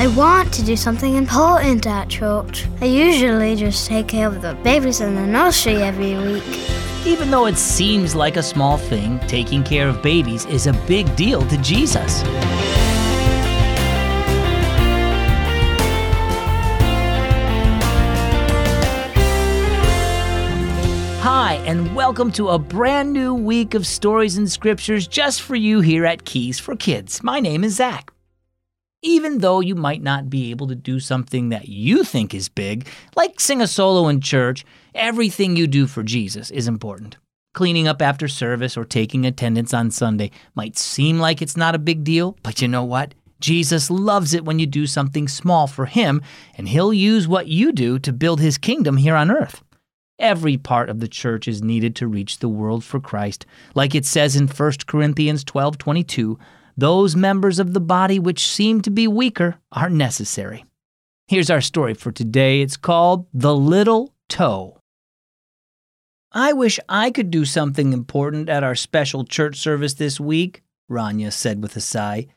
I want to do something important at church. I usually just take care of the babies in the nursery every week. Even though it seems like a small thing, taking care of babies is a big deal to Jesus. Hi, and welcome to a brand new week of stories and scriptures just for you here at Keys for Kids. My name is Zach. Even though you might not be able to do something that you think is big, like sing a solo in church, everything you do for Jesus is important. Cleaning up after service or taking attendance on Sunday might seem like it's not a big deal, but you know what? Jesus loves it when you do something small for Him, and He'll use what you do to build His kingdom here on earth. Every part of the church is needed to reach the world for Christ. Like it says in 1 Corinthians 12 22, those members of the body which seem to be weaker are necessary. Here's our story for today. It's called The Little Toe. I wish I could do something important at our special church service this week, Rania said with a sigh.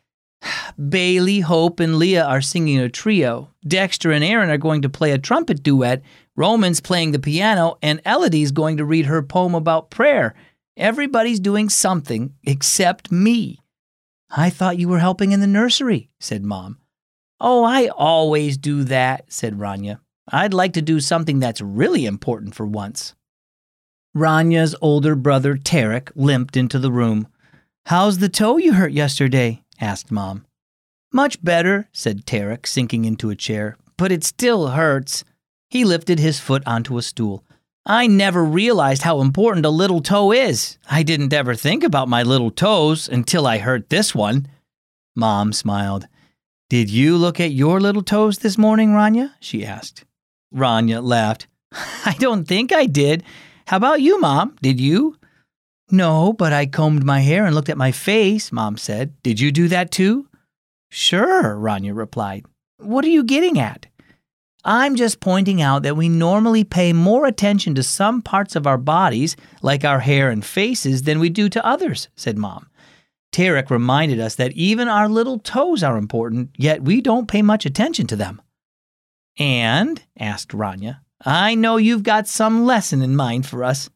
Bailey, Hope, and Leah are singing a trio. Dexter and Aaron are going to play a trumpet duet. Roman's playing the piano, and Elodie's going to read her poem about prayer. Everybody's doing something except me. I thought you were helping in the nursery, said Mom. Oh, I always do that, said Rania. I'd like to do something that's really important for once. Rania's older brother, Tarek, limped into the room. How's the toe you hurt yesterday? asked Mom. Much better, said Tarek, sinking into a chair, but it still hurts. He lifted his foot onto a stool. I never realized how important a little toe is. I didn't ever think about my little toes until I hurt this one. Mom smiled. Did you look at your little toes this morning, Rania? she asked. Rania laughed. I don't think I did. How about you, Mom? Did you? No, but I combed my hair and looked at my face, Mom said. Did you do that too? Sure, Rania replied. What are you getting at? I'm just pointing out that we normally pay more attention to some parts of our bodies, like our hair and faces, than we do to others, said Mom. Tarek reminded us that even our little toes are important, yet we don't pay much attention to them. And, asked Rania, I know you've got some lesson in mind for us.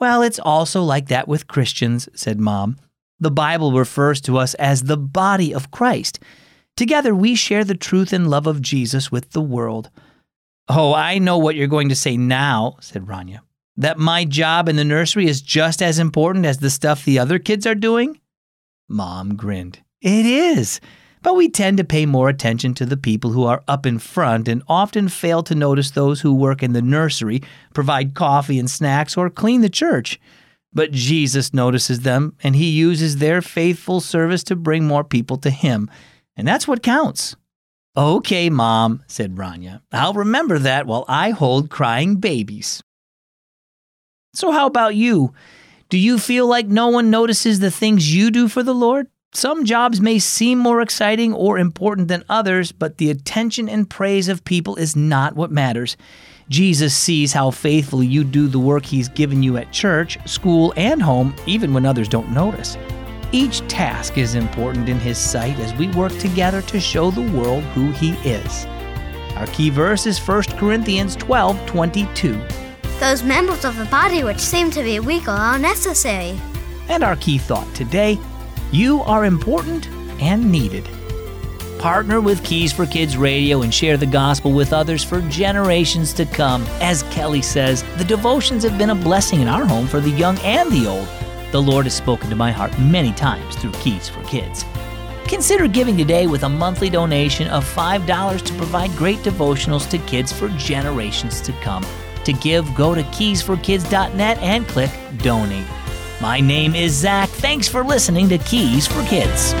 Well, it's also like that with Christians, said Mom. The Bible refers to us as the body of Christ. Together, we share the truth and love of Jesus with the world. Oh, I know what you're going to say now, said Rania. That my job in the nursery is just as important as the stuff the other kids are doing? Mom grinned. It is. But we tend to pay more attention to the people who are up in front and often fail to notice those who work in the nursery, provide coffee and snacks, or clean the church. But Jesus notices them, and he uses their faithful service to bring more people to him. And that's what counts. Okay, Mom, said Rania. I'll remember that while I hold crying babies. So, how about you? Do you feel like no one notices the things you do for the Lord? Some jobs may seem more exciting or important than others, but the attention and praise of people is not what matters. Jesus sees how faithfully you do the work He's given you at church, school, and home, even when others don't notice. Each task is important in His sight as we work together to show the world who He is. Our key verse is 1 Corinthians 12 22. Those members of the body which seem to be weaker are necessary. And our key thought today you are important and needed. Partner with Keys for Kids Radio and share the gospel with others for generations to come. As Kelly says, the devotions have been a blessing in our home for the young and the old. The Lord has spoken to my heart many times through Keys for Kids. Consider giving today with a monthly donation of $5 to provide great devotionals to kids for generations to come. To give, go to keysforkids.net and click Donate. My name is Zach. Thanks for listening to Keys for Kids.